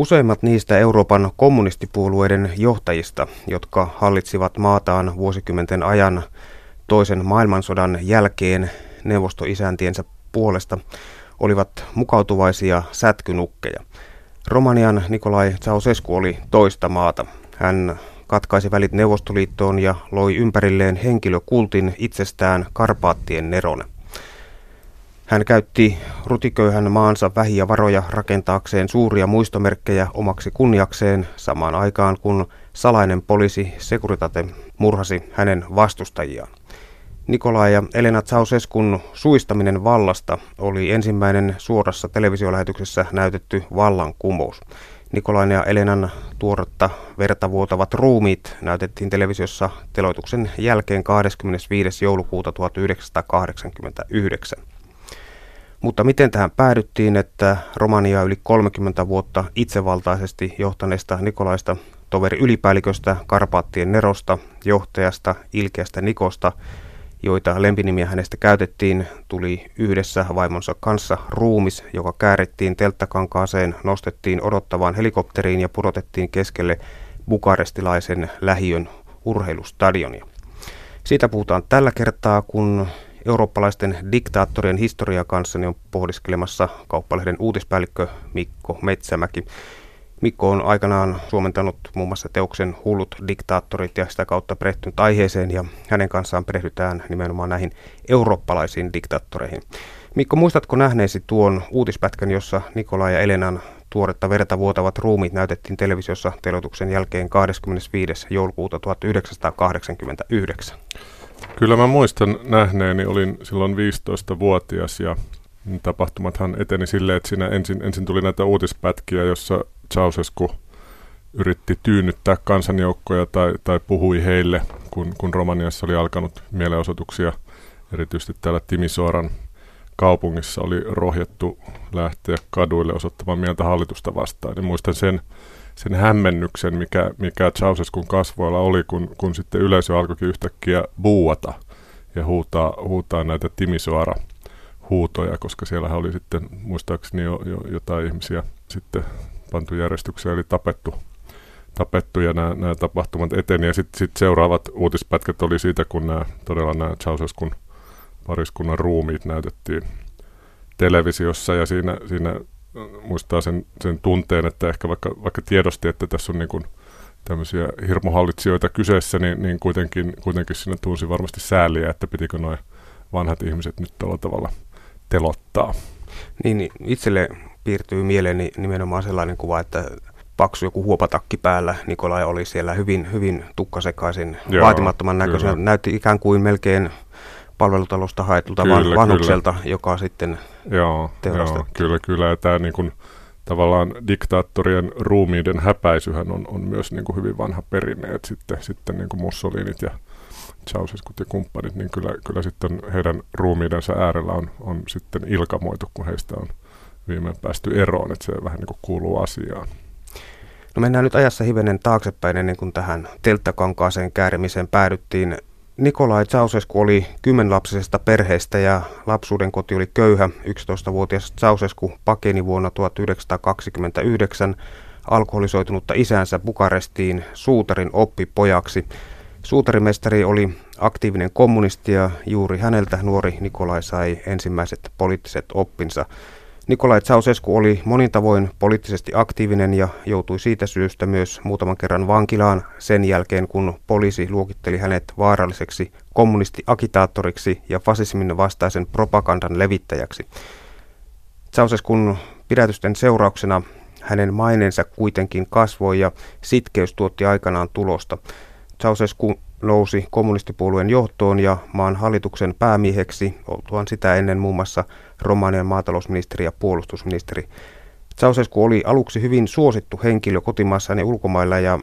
Useimmat niistä Euroopan kommunistipuolueiden johtajista, jotka hallitsivat maataan vuosikymmenten ajan toisen maailmansodan jälkeen neuvostoisäntiensä puolesta, olivat mukautuvaisia sätkynukkeja. Romanian Nikolai Ceausescu oli toista maata. Hän katkaisi välit Neuvostoliittoon ja loi ympärilleen henkilökultin itsestään Karpaattien Neron. Hän käytti rutiköyhän maansa vähiä varoja rakentaakseen suuria muistomerkkejä omaksi kunniakseen samaan aikaan, kun salainen poliisi Securitate murhasi hänen vastustajiaan. Nikolai ja Elena Ceausescun suistaminen vallasta oli ensimmäinen suorassa televisiolähetyksessä näytetty vallankumous. Nikolain ja Elenan tuoretta verta vuotavat ruumiit näytettiin televisiossa teloituksen jälkeen 25. joulukuuta 1989. Mutta miten tähän päädyttiin, että Romania yli 30 vuotta itsevaltaisesti johtaneesta Nikolaista, toveri ylipäälliköstä, Karpaattien Nerosta, johtajasta, ilkeästä Nikosta, joita lempinimiä hänestä käytettiin, tuli yhdessä vaimonsa kanssa ruumis, joka käärittiin telttakankaaseen, nostettiin odottavaan helikopteriin ja pudotettiin keskelle bukarestilaisen lähiön urheilustadionia. Siitä puhutaan tällä kertaa, kun eurooppalaisten diktaattorien historiaa kanssa on pohdiskelemassa kauppalehden uutispäällikkö Mikko Metsämäki. Mikko on aikanaan suomentanut muun muassa teoksen Hullut diktaattorit ja sitä kautta perehtynyt aiheeseen ja hänen kanssaan perehdytään nimenomaan näihin eurooppalaisiin diktaattoreihin. Mikko, muistatko nähneesi tuon uutispätkän, jossa Nikola ja Elenan tuoretta verta vuotavat ruumit näytettiin televisiossa teloituksen jälkeen 25. joulukuuta 1989? Kyllä mä muistan nähneeni, olin silloin 15-vuotias ja tapahtumathan eteni silleen, että siinä ensin, ensin tuli näitä uutispätkiä, jossa Ceausescu yritti tyynnyttää kansanjoukkoja tai, tai puhui heille, kun, kun Romaniassa oli alkanut mielenosoituksia. Erityisesti täällä Timisoaran kaupungissa oli rohjettu lähteä kaduille osoittamaan mieltä hallitusta vastaan. Ja muistan sen, sen hämmennyksen, mikä, mikä Ceausescun kasvoilla oli, kun, kun sitten yleisö alkoikin yhtäkkiä buuata ja huutaa, huutaa näitä Timisoara huutoja, koska siellä oli sitten muistaakseni jo, jo jotain ihmisiä sitten pantu järjestykseen, eli tapettu, tapettu ja nämä, nämä tapahtumat eteni. Ja sitten sit seuraavat uutispätkät oli siitä, kun nämä, todella nämä Ceausescun pariskunnan ruumiit näytettiin televisiossa ja siinä, siinä muistaa sen, sen tunteen, että ehkä vaikka, vaikka tiedosti, että tässä on niin kuin tämmöisiä hirmuhallitsijoita kyseessä, niin, niin kuitenkin, kuitenkin sinne tunsi varmasti sääliä, että pitikö noin vanhat ihmiset nyt tällä tavalla telottaa. Niin, niin itselle piirtyy mieleeni nimenomaan sellainen kuva, että paksu joku huopatakki päällä. Nikolai oli siellä hyvin, hyvin tukkasekaisin, Joo, vaatimattoman näköisenä. Näytti ikään kuin melkein palvelutalosta haetulta kyllä, vanhukselta, kyllä. joka sitten joo, joo, kyllä, kyllä. Ja tämä niin kuin, tavallaan diktaattorien ruumiiden häpäisyhän on, on myös niin kuin hyvin vanha perinne, että sitten, sitten niin kuin Mussolinit ja Ceausescut ja kumppanit, niin kyllä, kyllä sitten heidän ruumiidensa äärellä on, on sitten ilkamoitu, kun heistä on viimein päästy eroon, että se vähän niin kuin kuuluu asiaan. No mennään nyt ajassa hivenen taaksepäin ennen kuin tähän telttakankaaseen käärimiseen päädyttiin. Nikolai Ceausescu oli kymmenlapsisesta perheestä ja lapsuuden koti oli köyhä. 11-vuotias Ceausescu pakeni vuonna 1929 alkoholisoitunutta isänsä Bukarestiin suutarin oppipojaksi. Suutarimestari oli aktiivinen kommunisti ja juuri häneltä nuori Nikolai sai ensimmäiset poliittiset oppinsa. Nikolai Ceausescu oli monin tavoin poliittisesti aktiivinen ja joutui siitä syystä myös muutaman kerran vankilaan sen jälkeen, kun poliisi luokitteli hänet vaaralliseksi kommunistiagitaattoriksi ja fasismin vastaisen propagandan levittäjäksi. Ceausescun pidätysten seurauksena hänen maineensa kuitenkin kasvoi ja sitkeys tuotti aikanaan tulosta. Ceausescu nousi kommunistipuolueen johtoon ja maan hallituksen päämieheksi, oltuaan sitä ennen muun muassa Romanian maatalousministeri ja puolustusministeri. Ceausescu oli aluksi hyvin suosittu henkilö kotimaassaan ja ulkomailla ja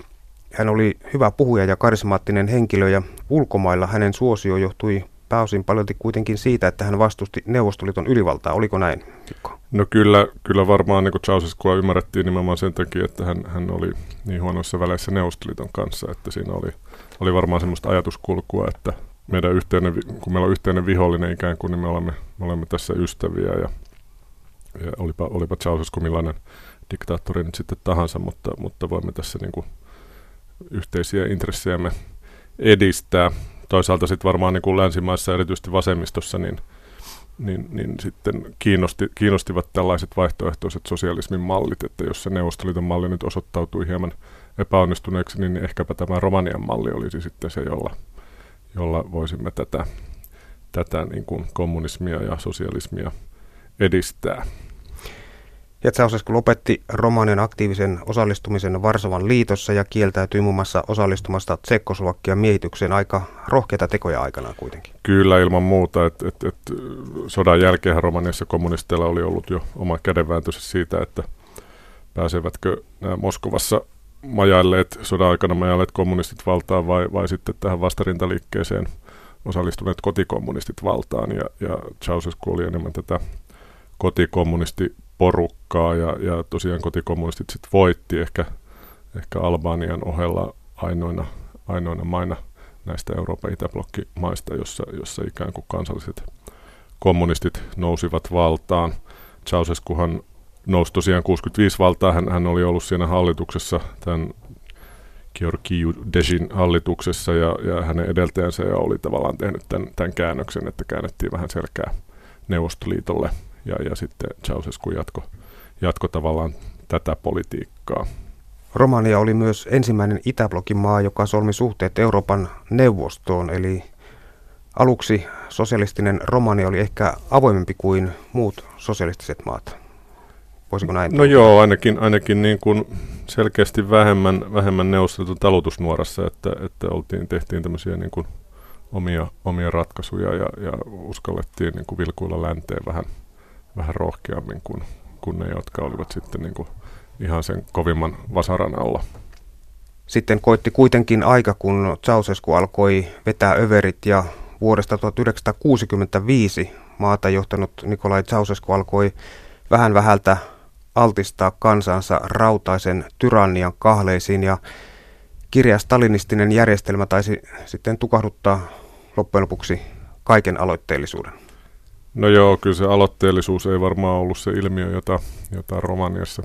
hän oli hyvä puhuja ja karismaattinen henkilö ja ulkomailla hänen suosio johtui pääosin paljon kuitenkin siitä, että hän vastusti Neuvostoliiton ylivaltaa. Oliko näin, Mikko? No kyllä, kyllä varmaan niin Ceausescua ymmärrettiin nimenomaan sen takia, että hän, hän oli niin huonoissa väleissä Neuvostoliiton kanssa, että siinä oli, oli varmaan semmoista ajatuskulkua, että meidän yhteinen, kun meillä on yhteinen vihollinen ikään kuin, niin me olemme, me olemme tässä ystäviä ja, ja olipa, olipa Ceausescu millainen diktaattori nyt sitten tahansa, mutta, mutta voimme tässä niin kuin yhteisiä intressejämme edistää. Toisaalta sitten varmaan niin kuin länsimaissa, erityisesti vasemmistossa, niin, niin, niin sitten kiinnosti, kiinnostivat tällaiset vaihtoehtoiset sosialismin mallit, että jos se Neuvostoliiton malli nyt osoittautui hieman epäonnistuneeksi, niin ehkäpä tämä Romanian malli olisi sitten se, jolla, jolla voisimme tätä, tätä niin kuin kommunismia ja sosialismia edistää. Ja Ceausescu lopetti Romanian aktiivisen osallistumisen Varsovan liitossa ja kieltäytyi muun muassa osallistumasta Tsekkoslovakian miehitykseen aika rohkeita tekoja aikana kuitenkin. Kyllä ilman muuta, että et, et, sodan jälkeen Romaniassa kommunisteilla oli ollut jo oma kädenvääntönsä siitä, että pääsevätkö nämä Moskovassa majailleet, sodan aikana majailleet kommunistit valtaan vai, vai sitten tähän vastarintaliikkeeseen osallistuneet kotikommunistit valtaan. Ja, ja Ceausescu oli enemmän tätä kotikommunistiporukkaa ja, ja tosiaan kotikommunistit sitten voitti ehkä, ehkä Albanian ohella ainoina, ainoina maina näistä Euroopan itäblokkimaista, jossa, jossa ikään kuin kansalliset kommunistit nousivat valtaan. Ceausescuhan nousi tosiaan 65 valtaa. Hän, hän oli ollut siinä hallituksessa, tämän Georgiou Desin hallituksessa, ja, ja hänen edeltäjänsä ja oli tavallaan tehnyt tämän, tämän käännöksen, että käännettiin vähän selkää Neuvostoliitolle, ja, ja sitten Ceausescu jatko, jatko tavallaan tätä politiikkaa. Romania oli myös ensimmäinen Itäblokin maa, joka solmi suhteet Euroopan neuvostoon, eli aluksi sosialistinen Romania oli ehkä avoimempi kuin muut sosialistiset maat. Voisiko näin? No joo, ainakin, ainakin niin kuin selkeästi vähemmän, vähemmän neuvosteltu talutusnuorassa, että, että oltiin, tehtiin tämmöisiä niin kuin omia, omia ratkaisuja ja, ja uskallettiin niin kuin vilkuilla länteen vähän, vähän rohkeammin kuin, kuin ne, jotka olivat sitten niin kuin ihan sen kovimman vasaran alla. Sitten koitti kuitenkin aika, kun Ceausescu alkoi vetää överit ja vuodesta 1965 maata johtanut Nikolai Ceausescu alkoi vähän vähältä altistaa kansansa rautaisen tyrannian kahleisiin ja kirja Stalinistinen järjestelmä taisi sitten tukahduttaa loppujen lopuksi kaiken aloitteellisuuden. No joo, kyllä se aloitteellisuus ei varmaan ollut se ilmiö, jota, jota Romaniassa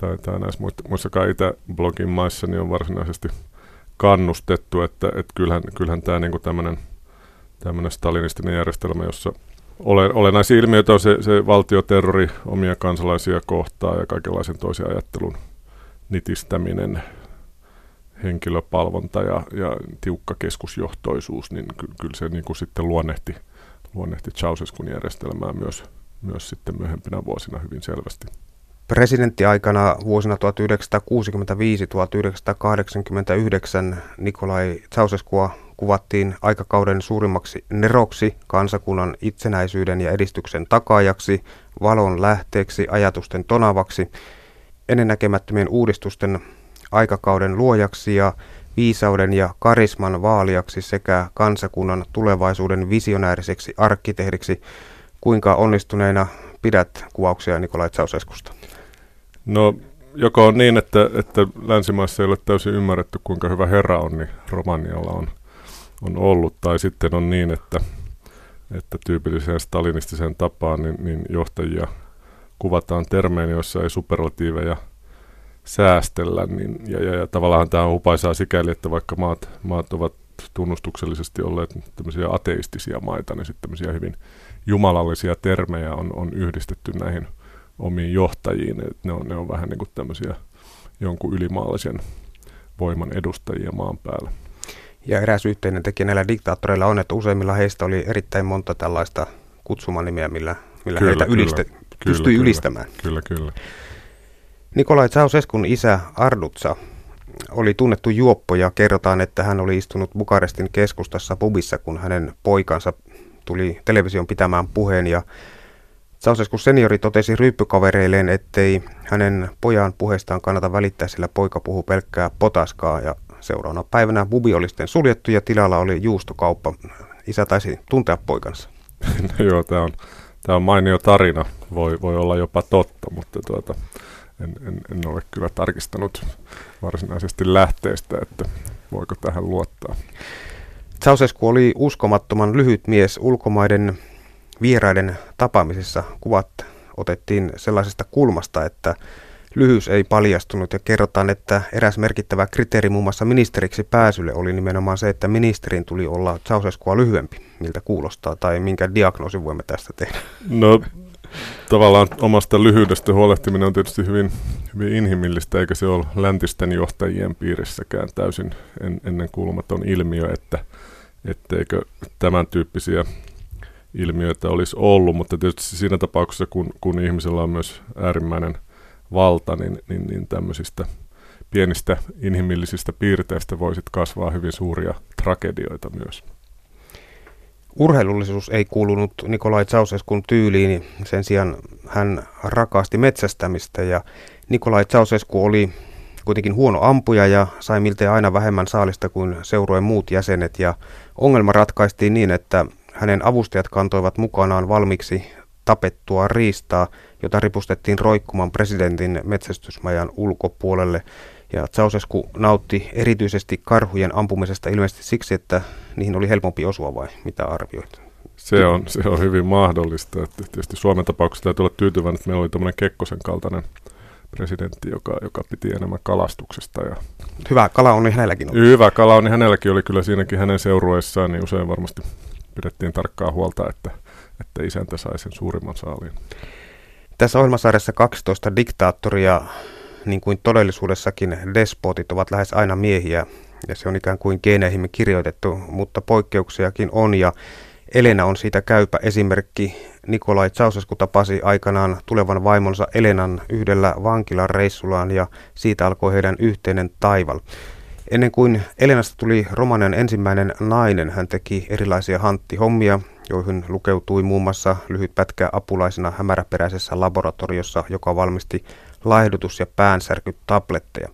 tai, tai näissä muissakaan Itä-blogin maissa niin on varsinaisesti kannustettu, että, että kyllähän, kyllähän tämä niin tämmöinen stalinistinen järjestelmä, jossa – ole, olennaisia ilmiöitä on se, se valtioterrori omia kansalaisia kohtaan ja kaikenlaisen toisen ajattelun nitistäminen, henkilöpalvonta ja, ja tiukka keskusjohtoisuus, niin ky, kyllä se niin kuin sitten luonnehti, luonnehti Ceausescun järjestelmää myös, myös sitten myöhempinä vuosina hyvin selvästi. Presidenttiaikana vuosina 1965-1989 Nikolai Ceausescua kuvattiin aikakauden suurimmaksi neroksi, kansakunnan itsenäisyyden ja edistyksen takaajaksi, valon lähteeksi, ajatusten tonavaksi, ennennäkemättömien uudistusten aikakauden luojaksi ja viisauden ja karisman vaaliaksi sekä kansakunnan tulevaisuuden visionääriseksi arkkitehdiksi. Kuinka onnistuneina pidät kuvauksia Nikolai Ceausescusta? No joko on niin, että, että länsimaissa ei ole täysin ymmärretty, kuinka hyvä herra on, niin Romanialla on on ollut, tai sitten on niin, että, että tyypilliseen stalinistiseen tapaan niin, niin johtajia kuvataan termein, joissa ei superlatiiveja säästellä, niin, ja, ja, ja tavallaan tämä on hupaisaa sikäli, että vaikka maat, maat ovat tunnustuksellisesti olleet tämmöisiä ateistisia maita, niin sitten tämmöisiä hyvin jumalallisia termejä on, on yhdistetty näihin omiin johtajiin, että ne on, ne on vähän niin kuin tämmöisiä jonkun ylimaallisen voiman edustajia maan päällä. Ja eräs yhteinen tekijä näillä diktaattoreilla on, että useimmilla heistä oli erittäin monta tällaista kutsumanimiä, millä, millä kyllä, heitä yliste, kyllä, pystyi kyllä, ylistämään. Kyllä, kyllä. Nikolai Ceausescun isä Ardutsa oli tunnettu juoppo ja kerrotaan, että hän oli istunut Bukarestin keskustassa pubissa, kun hänen poikansa tuli television pitämään puheen ja Ceausescu seniori totesi ryyppykavereilleen, ettei hänen pojan puheestaan kannata välittää, sillä poika puhuu pelkkää potaskaa ja Seuraavana päivänä bubi oli sitten suljettu ja tilalla oli juustokauppa. Isä taisi tuntea poikansa. no joo, tämä on, tämä on mainio tarina. Voi, voi olla jopa totta, mutta tuota, en, en, en ole kyllä tarkistanut varsinaisesti lähteestä, että voiko tähän luottaa. Ceausescu oli uskomattoman lyhyt mies ulkomaiden vieraiden tapaamisessa. Kuvat otettiin sellaisesta kulmasta, että lyhyys ei paljastunut ja kerrotaan, että eräs merkittävä kriteeri muun muassa ministeriksi pääsylle oli nimenomaan se, että ministerin tuli olla Ceausescua lyhyempi. Miltä kuulostaa tai minkä diagnoosin voimme tästä tehdä? No tavallaan omasta lyhyydestä huolehtiminen on tietysti hyvin, hyvin inhimillistä, eikä se ole läntisten johtajien piirissäkään täysin en, ennen kuulumaton ilmiö, että etteikö tämän tyyppisiä ilmiöitä olisi ollut, mutta tietysti siinä tapauksessa, kun, kun ihmisellä on myös äärimmäinen valta, niin, niin, niin tämmöisistä pienistä inhimillisistä piirteistä voisit kasvaa hyvin suuria tragedioita myös. Urheilullisuus ei kuulunut Nikolai Ceausescun tyyliin, sen sijaan hän rakasti metsästämistä ja Nikolai Ceausescu oli kuitenkin huono ampuja ja sai miltei aina vähemmän saalista kuin seurojen muut jäsenet ja ongelma ratkaistiin niin, että hänen avustajat kantoivat mukanaan valmiiksi tapettua riistaa, jota ripustettiin roikkumaan presidentin metsästysmajan ulkopuolelle. Ja Ceausescu nautti erityisesti karhujen ampumisesta ilmeisesti siksi, että niihin oli helpompi osua vai mitä arvioit? Se on, se on hyvin mahdollista. Että tietysti Suomen tapauksessa täytyy olla tyytyväinen, että meillä oli tämmöinen Kekkosen kaltainen presidentti, joka, joka piti enemmän kalastuksesta. Ja hyvä kala on hänelläkin ollut. Hyvä kala on hänelläkin oli kyllä siinäkin hänen seurueessaan, niin usein varmasti pidettiin tarkkaa huolta, että, että isäntä sai sen suurimman saaliin. Tässä ohjelmasarjassa 12 diktaattoria, niin kuin todellisuudessakin despotit ovat lähes aina miehiä, ja se on ikään kuin geeneihimme kirjoitettu, mutta poikkeuksiakin on, ja Elena on siitä käypä esimerkki. Nikolai Ceausescu tapasi aikanaan tulevan vaimonsa Elenan yhdellä vankilan reissullaan ja siitä alkoi heidän yhteinen taival. Ennen kuin Elenasta tuli Romanian ensimmäinen nainen, hän teki erilaisia hanttihommia, joihin lukeutui muun muassa lyhyt pätkä apulaisena hämäräperäisessä laboratoriossa, joka valmisti laihdutus- ja päänsärkytabletteja.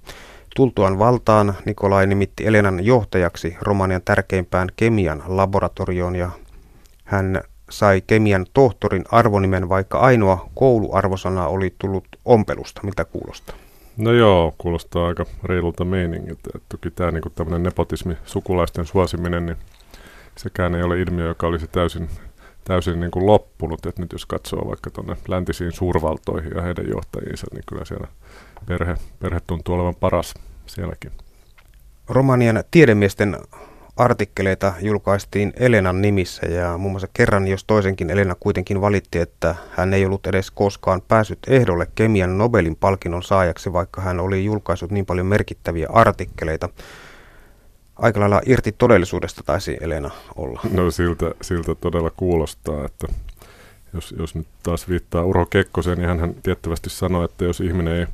Tultuaan valtaan Nikolai nimitti Elenan johtajaksi Romanian tärkeimpään kemian laboratorioon ja hän sai kemian tohtorin arvonimen, vaikka ainoa kouluarvosana oli tullut ompelusta. Mitä kuulostaa? No joo, kuulostaa aika reilulta meiningiltä. Toki tämä niin tämmöinen nepotismi, sukulaisten suosiminen, niin sekään ei ole ilmiö, joka olisi täysin, täysin niin kuin loppunut. Et nyt jos katsoo vaikka tuonne läntisiin suurvaltoihin ja heidän johtajiinsa, niin kyllä siellä perhe, perhe tuntuu olevan paras sielläkin. Romanian tiedemiesten artikkeleita julkaistiin Elenan nimissä ja muun muassa kerran jos toisenkin Elena kuitenkin valitti, että hän ei ollut edes koskaan päässyt ehdolle kemian Nobelin palkinnon saajaksi, vaikka hän oli julkaissut niin paljon merkittäviä artikkeleita. Aika lailla irti todellisuudesta taisi Elena olla. No siltä, siltä todella kuulostaa, että jos, jos nyt taas viittaa Uro Kekkoseen, niin hän tiettävästi sanoi, että jos ihminen ei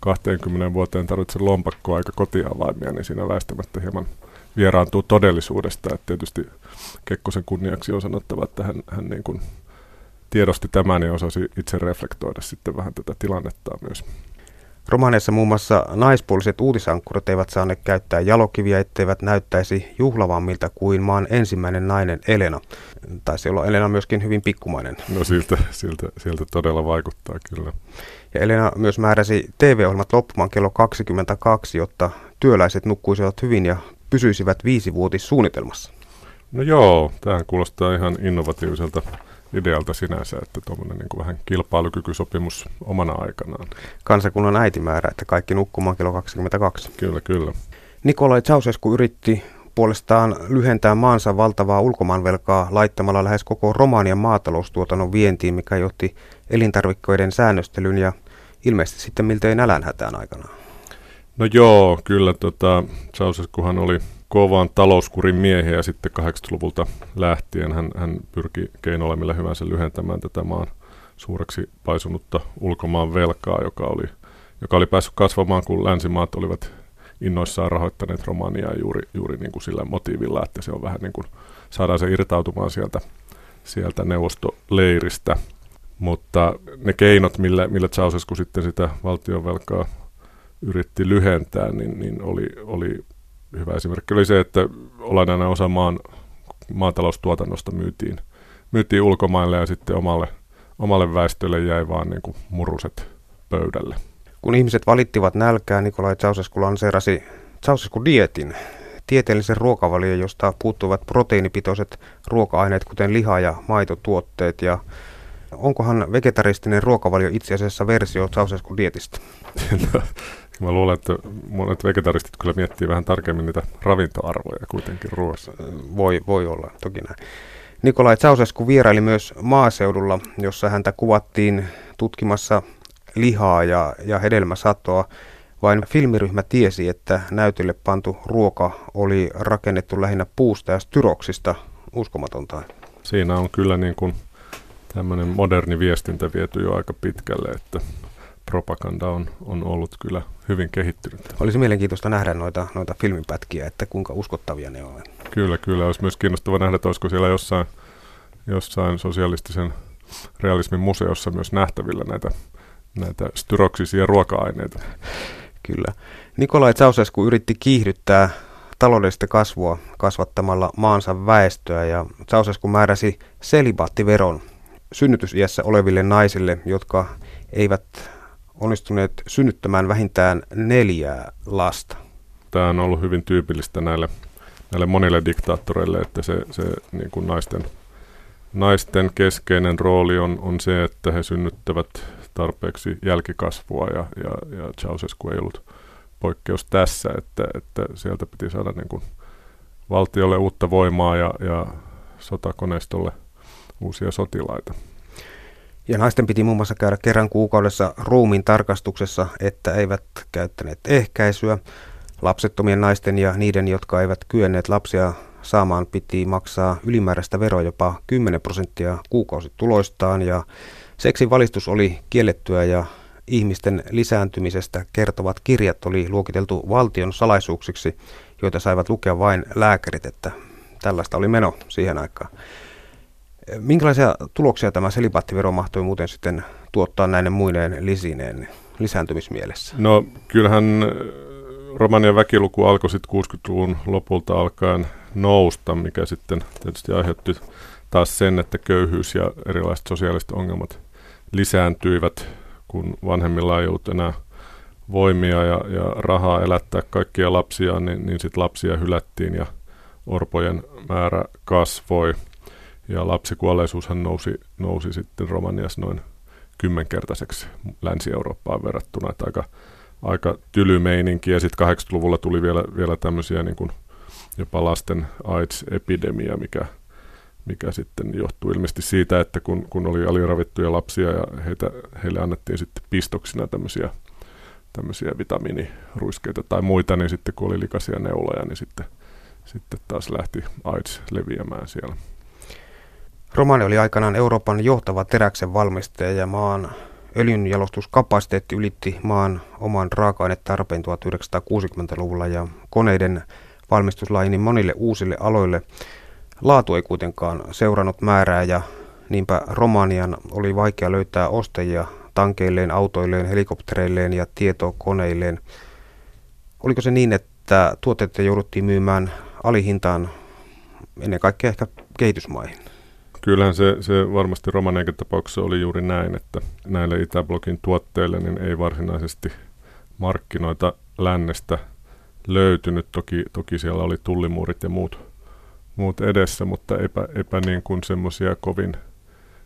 20 vuoteen tarvitse lompakkoa aika kotiavaimia, niin siinä väistämättä hieman vieraantuu todellisuudesta. Että tietysti Kekkosen kunniaksi on sanottava, että hän, hän niin kuin tiedosti tämän ja osasi itse reflektoida sitten vähän tätä tilannetta myös. Romaneissa muun muassa naispuoliset uutisankkurit eivät saaneet käyttää jalokiviä, etteivät näyttäisi juhlavammilta kuin maan ensimmäinen nainen Elena. Taisi olla Elena myöskin hyvin pikkumainen. No siltä, siltä, siltä todella vaikuttaa kyllä. Ja Elena myös määräsi TV-ohjelmat loppumaan kello 22, jotta työläiset nukkuisivat hyvin ja pysyisivät viisivuotissuunnitelmassa. No joo, tähän kuulostaa ihan innovatiiviselta idealta sinänsä, että tuommoinen niin vähän kilpailukykysopimus omana aikanaan. Kansakunnan äitimäärä, että kaikki nukkumaan kello 22. Kyllä, kyllä. Nikolai Ceausescu yritti puolestaan lyhentää maansa valtavaa ulkomaanvelkaa laittamalla lähes koko Romanian maataloustuotannon vientiin, mikä johti elintarvikkeiden säännöstelyn ja ilmeisesti sitten miltei nälänhätään aikanaan. No joo, kyllä tota, Ceausescuhan oli kovan talouskurin miehiä sitten 80-luvulta lähtien. Hän, hän pyrki keinoilla millä hyvänsä lyhentämään tätä maan suureksi paisunutta ulkomaan velkaa, joka oli, joka oli päässyt kasvamaan, kun länsimaat olivat innoissaan rahoittaneet Romaniaa juuri, juuri niin kuin sillä motiivilla, että se on vähän niin kuin, saadaan se irtautumaan sieltä, sieltä neuvostoleiristä. Mutta ne keinot, millä, millä Ceausescu sitten sitä valtionvelkaa yritti lyhentää, niin, niin oli, oli hyvä esimerkki oli se, että olennainen osa maan, maataloustuotannosta myytiin, myytiin ulkomaille ja sitten omalle, omalle väestölle jäi vaan niin kuin muruset pöydälle. Kun ihmiset valittivat nälkää, Nikolai Ceausescu lanseerasi Ceausescu-dietin, tieteellisen ruokavalion, josta puuttuvat proteiinipitoiset ruoka-aineet, kuten liha- ja maitotuotteet. Ja Onkohan vegetaristinen ruokavalio itse asiassa versio Ceausescun dietistä? No, mä luulen, että monet vegetaristit kyllä miettii vähän tarkemmin niitä ravintoarvoja kuitenkin ruoassa. Voi, voi olla, toki näin. Nikolai Ceausescu vieraili myös maaseudulla, jossa häntä kuvattiin tutkimassa lihaa ja, ja hedelmäsatoa. Vain filmiryhmä tiesi, että näytölle pantu ruoka oli rakennettu lähinnä puusta ja styroksista. Uskomatonta. Siinä on kyllä niin kuin tämmöinen moderni viestintä viety jo aika pitkälle, että propaganda on, on ollut kyllä hyvin kehittynyt. Olisi mielenkiintoista nähdä noita, noita filmipätkiä, että kuinka uskottavia ne ovat. Kyllä, kyllä. Olisi myös kiinnostava nähdä, että olisiko siellä jossain, jossain sosialistisen realismin museossa myös nähtävillä näitä, näitä styroksisia ruoka-aineita. Kyllä. Nikolai Ceausescu yritti kiihdyttää taloudellista kasvua kasvattamalla maansa väestöä ja Ceausescu määräsi selibaattiveron synnytysiässä oleville naisille, jotka eivät onnistuneet synnyttämään vähintään neljää lasta. Tämä on ollut hyvin tyypillistä näille, näille monille diktaattoreille, että se, se niin kuin naisten, naisten keskeinen rooli on, on se, että he synnyttävät tarpeeksi jälkikasvua ja, ja, ja Ceausescu ei ollut poikkeus tässä, että, että sieltä piti saada niin kuin valtiolle uutta voimaa ja, ja sotakoneistolle uusia sotilaita. Ja naisten piti muun muassa käydä kerran kuukaudessa ruumiin tarkastuksessa, että eivät käyttäneet ehkäisyä. Lapsettomien naisten ja niiden, jotka eivät kyenneet lapsia saamaan, piti maksaa ylimääräistä veroa jopa 10 prosenttia kuukausituloistaan. Ja seksin valistus oli kiellettyä ja ihmisten lisääntymisestä kertovat kirjat oli luokiteltu valtion salaisuuksiksi, joita saivat lukea vain lääkärit, että tällaista oli meno siihen aikaan. Minkälaisia tuloksia tämä selibaattivero mahtoi muuten sitten tuottaa näiden muiden lisineen lisääntymismielessä? No kyllähän äh, Romanian väkiluku alkoi sitten 60-luvun lopulta alkaen nousta, mikä sitten tietysti aiheutti taas sen, että köyhyys ja erilaiset sosiaaliset ongelmat lisääntyivät, kun vanhemmilla ei ollut enää voimia ja, ja rahaa elättää kaikkia lapsia, niin, niin sitten lapsia hylättiin ja orpojen määrä kasvoi. Ja lapsikuolleisuushan nousi, nousi sitten Romaniassa noin kymmenkertaiseksi Länsi-Eurooppaan verrattuna, että aika, aika tyly meininki. Ja sitten 80-luvulla tuli vielä, vielä tämmöisiä niin kuin jopa lasten AIDS-epidemia, mikä, mikä sitten johtuu ilmeisesti siitä, että kun, kun oli aliravittuja lapsia ja heitä, heille annettiin sitten pistoksina tämmöisiä, tämmöisiä vitamiiniruiskeita tai muita, niin sitten kun oli likaisia neuloja, niin sitten, sitten taas lähti AIDS leviämään siellä. Romani oli aikanaan Euroopan johtava teräksen valmistaja ja maan öljynjalostuskapasiteetti ylitti maan oman raaka-ainetarpeen 1960-luvulla ja koneiden valmistus laini monille uusille aloille. Laatu ei kuitenkaan seurannut määrää ja niinpä Romanian oli vaikea löytää ostajia tankeilleen, autoilleen, helikoptereilleen ja tietokoneilleen. Oliko se niin, että tuotteita jouduttiin myymään alihintaan ennen kaikkea ehkä kehitysmaihin? Kyllähän se, se varmasti Romaniankin tapauksessa oli juuri näin, että näille Itäblokin tuotteille niin ei varsinaisesti markkinoita lännestä löytynyt. Toki, toki siellä oli tullimuurit ja muut, muut edessä, mutta epä, epä niin kuin semmoisia kovin,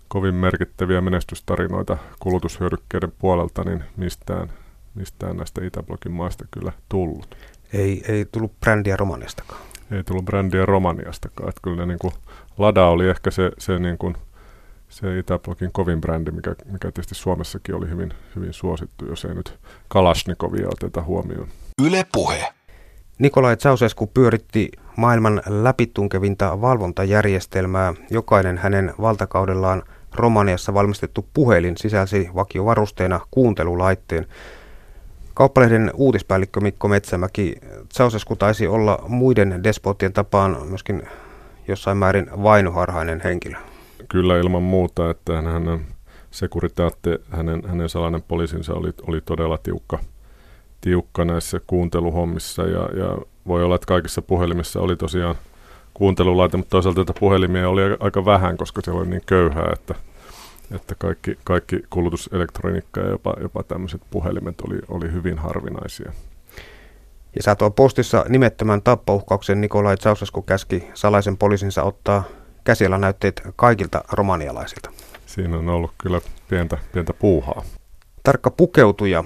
kovin merkittäviä menestystarinoita kulutushyödykkeiden puolelta, niin mistään, mistään näistä Itäblokin maista kyllä tullut. Ei, ei tullut brändiä Romaniastakaan ei tullut brändiä Romaniastakaan. Että kyllä niin kuin Lada oli ehkä se, se, niin kuin, se Itäblogin kovin brändi, mikä, mikä tietysti Suomessakin oli hyvin, hyvin suosittu, jos ei nyt Kalashnikovia oteta huomioon. Yle Puhe. Nikolai Ceausescu pyöritti maailman läpitunkevinta valvontajärjestelmää. Jokainen hänen valtakaudellaan Romaniassa valmistettu puhelin sisälsi vakiovarusteena kuuntelulaitteen. Kauppalehden uutispäällikkö Mikko Metsämäki, Ceausescu taisi olla muiden despotien tapaan myöskin jossain määrin vainoharhainen henkilö. Kyllä ilman muuta, että hänen sekuritaatti, hänen, hänen salainen poliisinsa oli, oli todella tiukka, tiukka näissä kuunteluhommissa ja, ja voi olla, että kaikissa puhelimissa oli tosiaan kuuntelulaite, mutta toisaalta tätä puhelimia oli aika vähän, koska se oli niin köyhää, että että kaikki, kaikki kulutuselektroniikka ja jopa, jopa tämmöiset puhelimet oli, oli hyvin harvinaisia. Ja saatoa postissa nimettömän tappouhkauksen Nikolai Ceausescu käski salaisen poliisinsa ottaa käsillä näytteet kaikilta romanialaisilta. siinä on ollut kyllä pientä, pientä puuhaa. Tarkka pukeutuja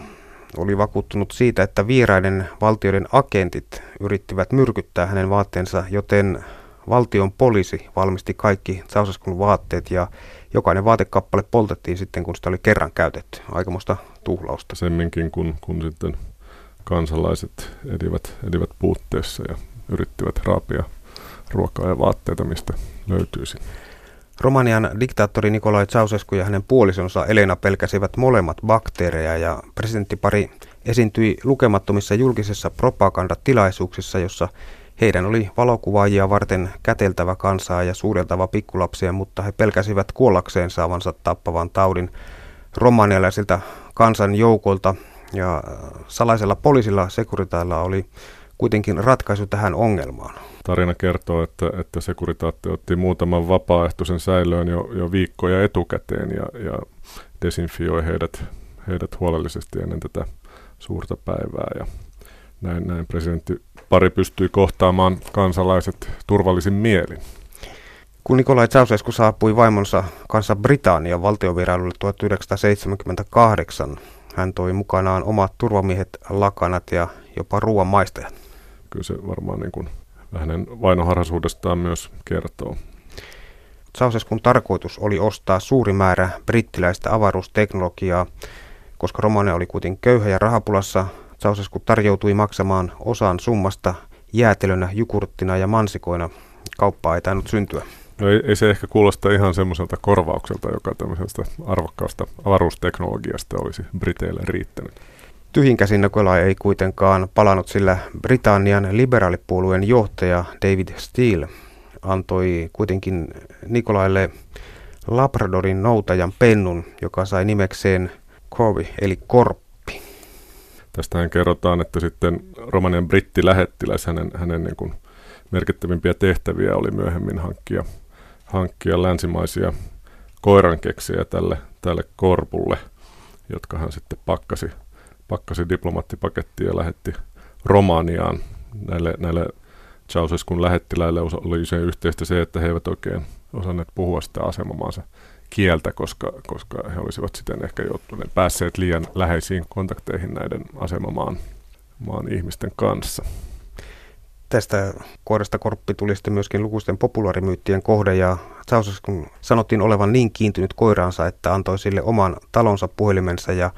oli vakuuttunut siitä, että vieraiden valtioiden agentit yrittivät myrkyttää hänen vaatteensa, joten valtion poliisi valmisti kaikki Ceausescun vaatteet ja jokainen vaatekappale poltettiin sitten, kun sitä oli kerran käytetty. Aikamoista tuhlausta. Semminkin, kun, kun sitten kansalaiset edivät, edivät puutteessa ja yrittivät raapia ruokaa ja vaatteita, mistä löytyisi. Romanian diktaattori Nikolai Ceausescu ja hänen puolisonsa Elena pelkäsivät molemmat bakteereja ja presidenttipari esiintyi lukemattomissa julkisissa propagandatilaisuuksissa, jossa heidän oli valokuvaajia varten käteltävä kansaa ja suudeltava pikkulapsia, mutta he pelkäsivät kuollakseen saavansa tappavan taudin romanialaisilta kansan joukolta ja salaisella poliisilla sekuritailla oli kuitenkin ratkaisu tähän ongelmaan. Tarina kertoo, että, että Securitate otti muutaman vapaaehtoisen säilöön jo, jo viikkoja etukäteen ja, ja desinfioi heidät, heidät huolellisesti ennen tätä suurta päivää. Ja näin, näin presidentti pari pystyi kohtaamaan kansalaiset turvallisin mielin. Kun Nikolai Ceausescu saapui vaimonsa kanssa Britannian valtiovierailulle 1978, hän toi mukanaan omat turvamiehet, lakanat ja jopa ruoan maistajat. Kyllä se varmaan niin kuin hänen vainoharhaisuudestaan myös kertoo. Ceausescun tarkoitus oli ostaa suuri määrä brittiläistä avaruusteknologiaa, koska Romania oli kuitenkin köyhä ja rahapulassa. Ceausescu tarjoutui maksamaan osan summasta jäätelönä, jukurttina ja mansikoina. Kauppaa ei tainnut syntyä. No ei, ei se ehkä kuulosta ihan semmoiselta korvaukselta, joka tämmöisestä arvokkaasta avaruusteknologiasta olisi Briteille riittänyt. Tyhjinkäsin Nikolai ei kuitenkaan palannut, sillä Britannian liberaalipuolueen johtaja David Steele antoi kuitenkin Nikolaille Labradorin noutajan pennun, joka sai nimekseen Corby, eli Korppi. Tästähän kerrotaan, että sitten Romanian brittilähettiläs hänen, hänen niin kuin merkittävimpiä tehtäviä oli myöhemmin hankkia, hankkia länsimaisia koirankeksejä tälle, tälle korpulle, jotka hän sitten pakkasi pakkasi diplomaattipakettia ja lähetti Romaniaan. Näille, näille Ceausescun lähettiläille oli se yhteistä se, että he eivät oikein osanneet puhua sitä asemamaansa kieltä, koska, koska he olisivat siten ehkä joutuneet päässeet liian läheisiin kontakteihin näiden asemamaan maan ihmisten kanssa. Tästä koirasta korppi tuli sitten myöskin lukuisten populaarimyyttien kohde ja Ceausescun sanottiin olevan niin kiintynyt koiraansa, että antoi sille oman talonsa puhelimensa ja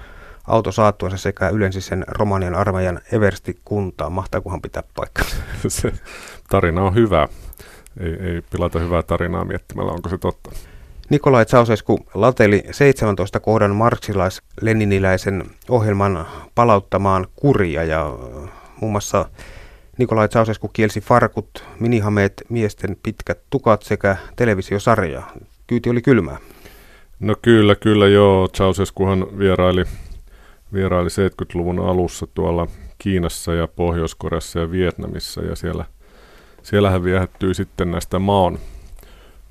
auto saattuensa sekä ylensi sen Romanian armeijan Eversti kuntaan. Mahtaakohan pitää paikkaa? Se tarina on hyvä. Ei, ei pilata hyvää tarinaa miettimällä, onko se totta. Nikolai Ceausescu lateli 17 kohdan marksilais-leniniläisen ohjelman palauttamaan kuria ja muun muassa Nikolai Ceausescu kielsi farkut, minihameet, miesten pitkät tukat sekä televisiosarja. Kyyti oli kylmää. No kyllä, kyllä joo. Ceausescuhan vieraili vieraili 70-luvun alussa tuolla Kiinassa ja Pohjois-Koreassa ja Vietnamissa ja siellä, siellä hän viehättyi sitten näistä maon,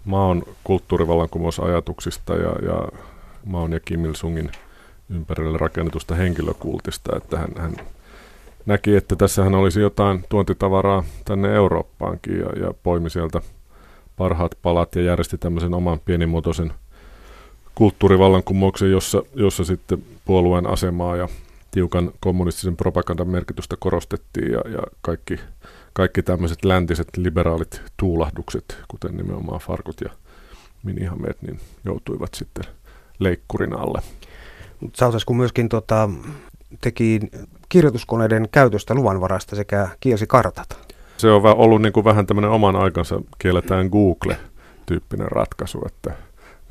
maon kulttuurivallankumousajatuksista ja, ja maon ja Kim Il-sungin ympärille rakennetusta henkilökultista, että hän, hän näki, että tässähän olisi jotain tuontitavaraa tänne Eurooppaankin ja, ja poimi sieltä parhaat palat ja järjesti tämmöisen oman pienimuotoisen kulttuurivallankumouksen, jossa, jossa sitten puolueen asemaa ja tiukan kommunistisen propagandan merkitystä korostettiin ja, ja kaikki, kaikki tämmöiset läntiset liberaalit tuulahdukset, kuten nimenomaan farkut ja minihameet, niin joutuivat sitten leikkurin alle. Ceausescu myöskin tota, teki kirjoituskoneiden käytöstä luvanvaraista sekä kielsi kartat. Se on ollut niin kuin vähän tämmöinen oman aikansa kielletään Google-tyyppinen ratkaisu, että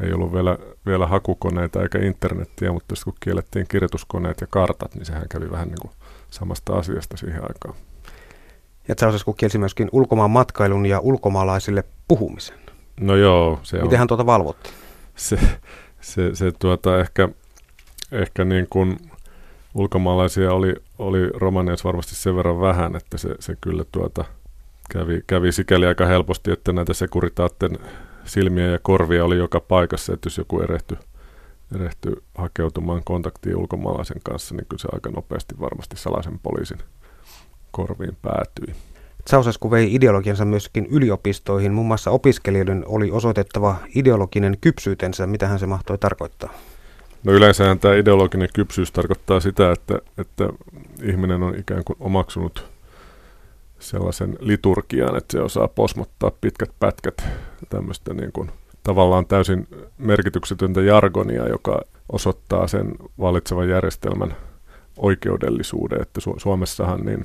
ei ollut vielä, vielä hakukoneita eikä internettiä, mutta kun kiellettiin kirjoituskoneet ja kartat, niin sehän kävi vähän niin kuin samasta asiasta siihen aikaan. Ja Ceausescu kielsi myöskin ulkomaan matkailun ja ulkomaalaisille puhumisen. No joo, se Miten hän tuota valvotti? Se, se, se tuota ehkä, ehkä niin kuin ulkomaalaisia oli, oli Romaniassa varmasti sen verran vähän, että se, se kyllä tuota kävi, kävi sikäli aika helposti, että näitä sekuritaatten silmiä ja korvia oli joka paikassa, että jos joku erehtyi, erehtyi hakeutumaan kontaktiin ulkomaalaisen kanssa, niin kyllä se aika nopeasti varmasti salaisen poliisin korviin päätyi. Ceausescu vei ideologiansa myöskin yliopistoihin. Muun muassa opiskelijoiden oli osoitettava ideologinen kypsyytensä. Mitä se mahtoi tarkoittaa? No yleensähän tämä ideologinen kypsyys tarkoittaa sitä, että, että ihminen on ikään kuin omaksunut sellaisen liturgian, että se osaa posmottaa pitkät pätkät tämmöistä niin kuin tavallaan täysin merkityksetöntä jargonia, joka osoittaa sen valitsevan järjestelmän oikeudellisuuden. Että Su- Suomessahan niin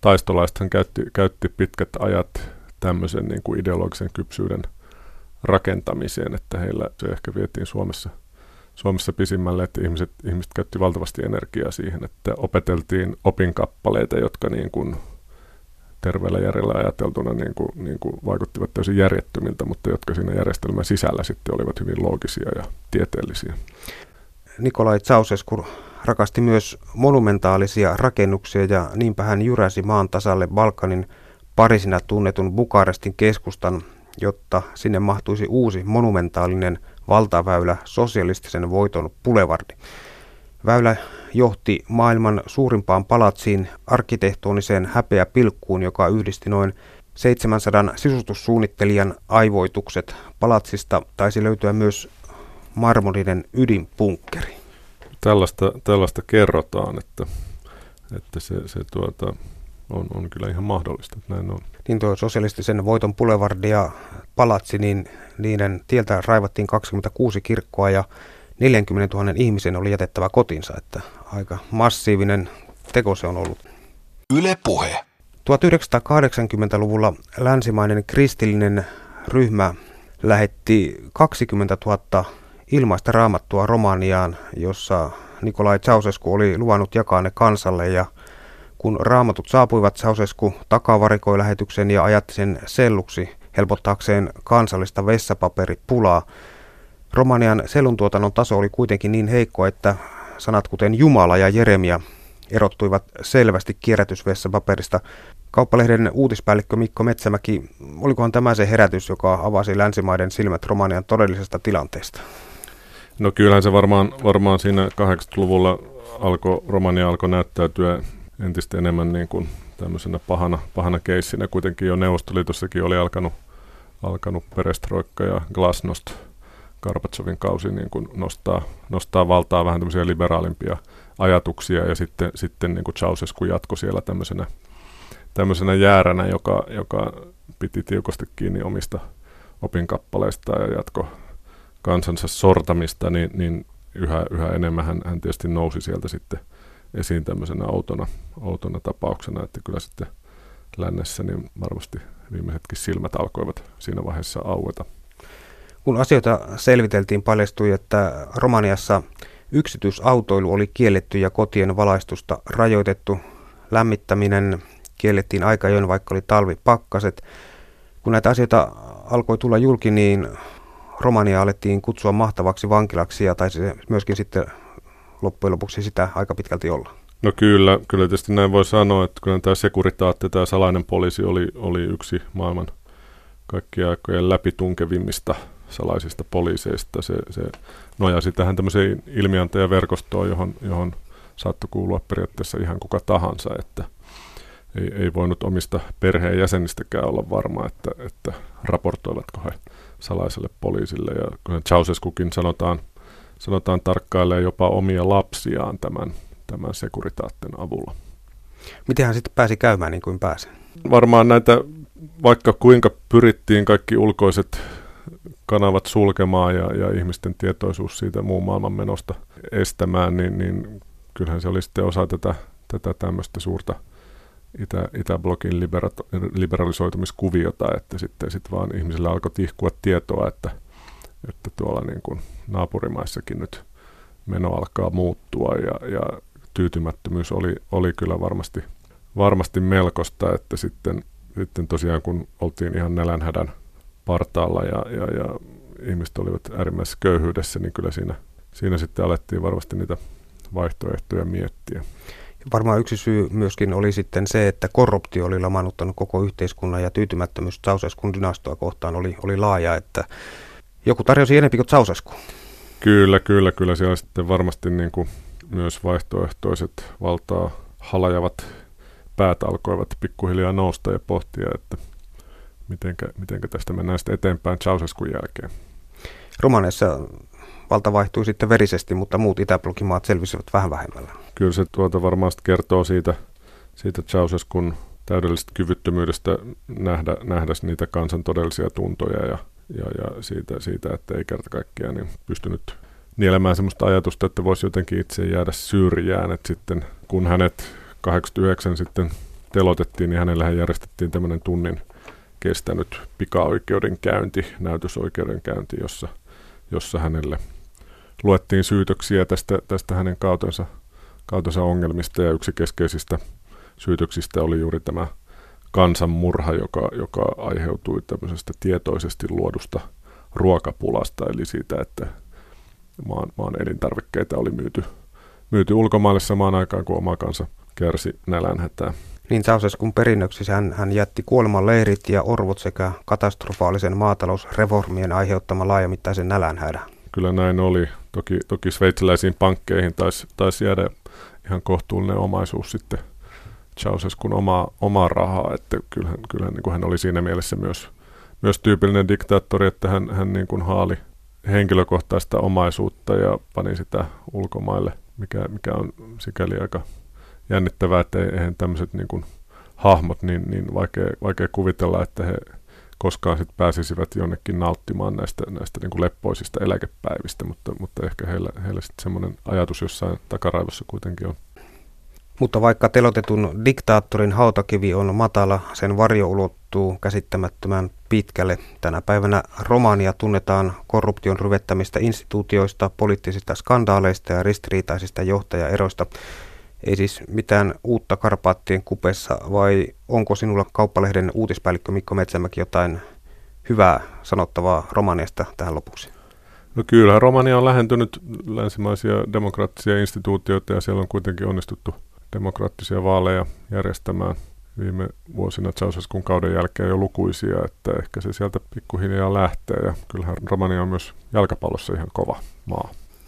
taistolaisethan käytti, käytti pitkät ajat tämmöisen niin kuin ideologisen kypsyyden rakentamiseen, että heillä se ehkä vietiin Suomessa, Suomessa pisimmälle, että ihmiset, ihmiset käytti valtavasti energiaa siihen, että opeteltiin opinkappaleita, jotka niin kuin terveellä järjellä ajateltuna niin kuin, niin kuin vaikuttivat täysin järjettömiltä, mutta jotka siinä järjestelmän sisällä sitten olivat hyvin loogisia ja tieteellisiä. Nikolai Ceausescu rakasti myös monumentaalisia rakennuksia ja niinpä hän jyräsi maan tasalle Balkanin parisina tunnetun Bukarestin keskustan, jotta sinne mahtuisi uusi monumentaalinen valtaväylä sosialistisen voiton pulevardi. Väylä johti maailman suurimpaan palatsiin arkkitehtoniseen häpeä pilkkuun, joka yhdisti noin 700 sisustussuunnittelijan aivoitukset. Palatsista taisi löytyä myös marmorinen ydinpunkkeri. Tällaista, tällaista kerrotaan, että, että se, se tuota, on, on kyllä ihan mahdollista, että näin on. Niin tuo sosialistisen voiton pulevardi ja palatsi, niin niiden tieltä raivattiin 26 kirkkoa ja 40 000 ihmisen oli jätettävä kotinsa, että aika massiivinen teko se on ollut. Yle puhe. 1980-luvulla länsimainen kristillinen ryhmä lähetti 20 000 ilmaista raamattua Romaniaan, jossa Nikolai Ceausescu oli luvannut jakaa ne kansalle ja kun raamatut saapuivat, Ceausescu takavarikoi lähetyksen ja ajatti sen selluksi helpottaakseen kansallista vessapaperipulaa. Romanian selluntuotannon taso oli kuitenkin niin heikko, että sanat kuten Jumala ja Jeremia erottuivat selvästi kierrätysvessapaperista. Kauppalehden uutispäällikkö Mikko Metsämäki, olikohan tämä se herätys, joka avasi länsimaiden silmät Romanian todellisesta tilanteesta? No kyllähän se varmaan, varmaan siinä 80-luvulla alkoi, Romania alkoi näyttäytyä entistä enemmän niin kuin tämmöisenä pahana, pahana keissinä. Kuitenkin jo Neuvostoliitossakin oli alkanut, alkanut perestroikka ja glasnost Gorbatsovin kausi niin kuin nostaa, nostaa valtaa vähän tämmöisiä liberaalimpia ajatuksia ja sitten, sitten niin kuin Ceausescu jatkoi siellä tämmöisenä, tämmöisenä jääränä, joka, joka piti tiukasti kiinni omista opinkappaleista ja jatko kansansa sortamista, niin, niin yhä, yhä enemmän hän, hän tietysti nousi sieltä sitten esiin tämmöisenä outona, outona tapauksena, että kyllä sitten lännessä niin varmasti viimeisetkin silmät alkoivat siinä vaiheessa aueta. Kun asioita selviteltiin, paljastui, että Romaniassa yksityisautoilu oli kielletty ja kotien valaistusta rajoitettu. Lämmittäminen kiellettiin aika ajoin, vaikka oli talvipakkaset. Kun näitä asioita alkoi tulla julki, niin Romania alettiin kutsua mahtavaksi vankilaksi ja taisi myöskin sitten loppujen lopuksi sitä aika pitkälti olla. No kyllä, kyllä tietysti näin voi sanoa, että kyllä tämä sekuritaatti, tämä salainen poliisi oli, oli yksi maailman kaikkien aikojen läpitunkevimmista salaisista poliiseista. Se, se nojasi tähän tämmöiseen ilmiantajaverkostoon, johon, johon saattoi kuulua periaatteessa ihan kuka tahansa, että ei, ei voinut omista perheenjäsenistäkään olla varma, että, että raportoivatko he salaiselle poliisille. Ja kun Ceausescukin sanotaan, sanotaan tarkkailee jopa omia lapsiaan tämän, tämän sekuritaatten avulla. Miten hän sitten pääsi käymään niin kuin pääsi? Varmaan näitä, vaikka kuinka pyrittiin kaikki ulkoiset kanavat sulkemaan ja, ja ihmisten tietoisuus siitä muun maailman menosta estämään, niin, niin kyllähän se oli sitten osa tätä, tätä tämmöistä suurta Itä, Itäblogin liberat, liberalisoitumiskuviota, että sitten sit vaan ihmisillä alkoi tihkua tietoa, että, että tuolla niin kuin naapurimaissakin nyt meno alkaa muuttua ja, ja tyytymättömyys oli, oli kyllä varmasti, varmasti melkoista, että sitten, sitten tosiaan kun oltiin ihan nälänhädän partaalla ja, ja, ja ihmiset olivat äärimmäisessä köyhyydessä, niin kyllä siinä, siinä sitten alettiin varmasti niitä vaihtoehtoja miettiä. Varmaan yksi syy myöskin oli sitten se, että korruptio oli lamannuttanut koko yhteiskunnan ja tyytymättömyys Ceausescun dynastoa kohtaan oli, oli laaja, että joku tarjosi enempi kuin Ceausescu. Kyllä, kyllä, kyllä siellä sitten varmasti niin kuin myös vaihtoehtoiset valtaa halajavat päät alkoivat pikkuhiljaa nousta ja pohtia, että mitenkä, mitenkä tästä mennään sitten eteenpäin Ceausescun jälkeen. Romaneessa valta vaihtui sitten verisesti, mutta muut Itäblokimaat selvisivät vähän vähemmällä. Kyllä se tuota varmaan kertoo siitä, siitä Ceausescun täydellisestä kyvyttömyydestä nähdä, nähdä niitä kansan todellisia tuntoja ja, ja, ja siitä, siitä, että ei kerta kaikkiaan niin pystynyt nielemään sellaista ajatusta, että voisi jotenkin itse jäädä syrjään. Että sitten kun hänet 89 sitten telotettiin, niin hänellä järjestettiin tämmöinen tunnin kestänyt pikaoikeudenkäynti, näytösoikeudenkäynti, jossa, jossa hänelle luettiin syytöksiä tästä, tästä hänen kautensa, kautensa ongelmista ja yksi keskeisistä syytöksistä oli juuri tämä kansanmurha, joka, joka aiheutui tämmöisestä tietoisesti luodusta ruokapulasta, eli siitä, että maan, maan elintarvikkeita oli myyty, myyty ulkomaille samaan aikaan, kuin oma kansa kärsi nälänhätää. Niin kun perinnöksi hän, hän jätti kuolemanleirit ja orvot sekä katastrofaalisen maatalousreformien aiheuttama laajamittaisen nälänhädän. Kyllä näin oli. Toki, toki sveitsiläisiin pankkeihin taisi, taisi jäädä ihan kohtuullinen omaisuus sitten Ceausescun oma, omaa rahaa, että kyllähän, kyllähän niin kuin hän oli siinä mielessä myös, myös tyypillinen diktaattori, että hän, hän niin kuin haali henkilökohtaista omaisuutta ja pani sitä ulkomaille, mikä, mikä on sikäli aika jännittävää, että eihän tämmöiset niin kuin hahmot, niin, niin vaikea, vaikea kuvitella, että he koskaan sit pääsisivät jonnekin nauttimaan näistä, näistä niin kuin leppoisista eläkepäivistä, mutta, mutta ehkä heillä, heillä sitten semmoinen ajatus jossain takaraivossa kuitenkin on. Mutta vaikka telotetun diktaattorin hautakivi on matala, sen varjo ulottuu käsittämättömän pitkälle. Tänä päivänä Romania tunnetaan korruption ryvettämistä instituutioista, poliittisista skandaaleista ja ristiriitaisista johtajaeroista. Ei siis mitään uutta Karpaattien kupessa, vai onko sinulla kauppalehden uutispäällikkö Mikko Metsämäki jotain hyvää sanottavaa Romaniasta tähän lopuksi? No kyllä, Romania on lähentynyt länsimaisia demokraattisia instituutioita ja siellä on kuitenkin onnistuttu demokraattisia vaaleja järjestämään viime vuosina Ceausescun kauden jälkeen jo lukuisia, että ehkä se sieltä pikkuhiljaa lähtee ja kyllähän Romania on myös jalkapallossa ihan kova maa.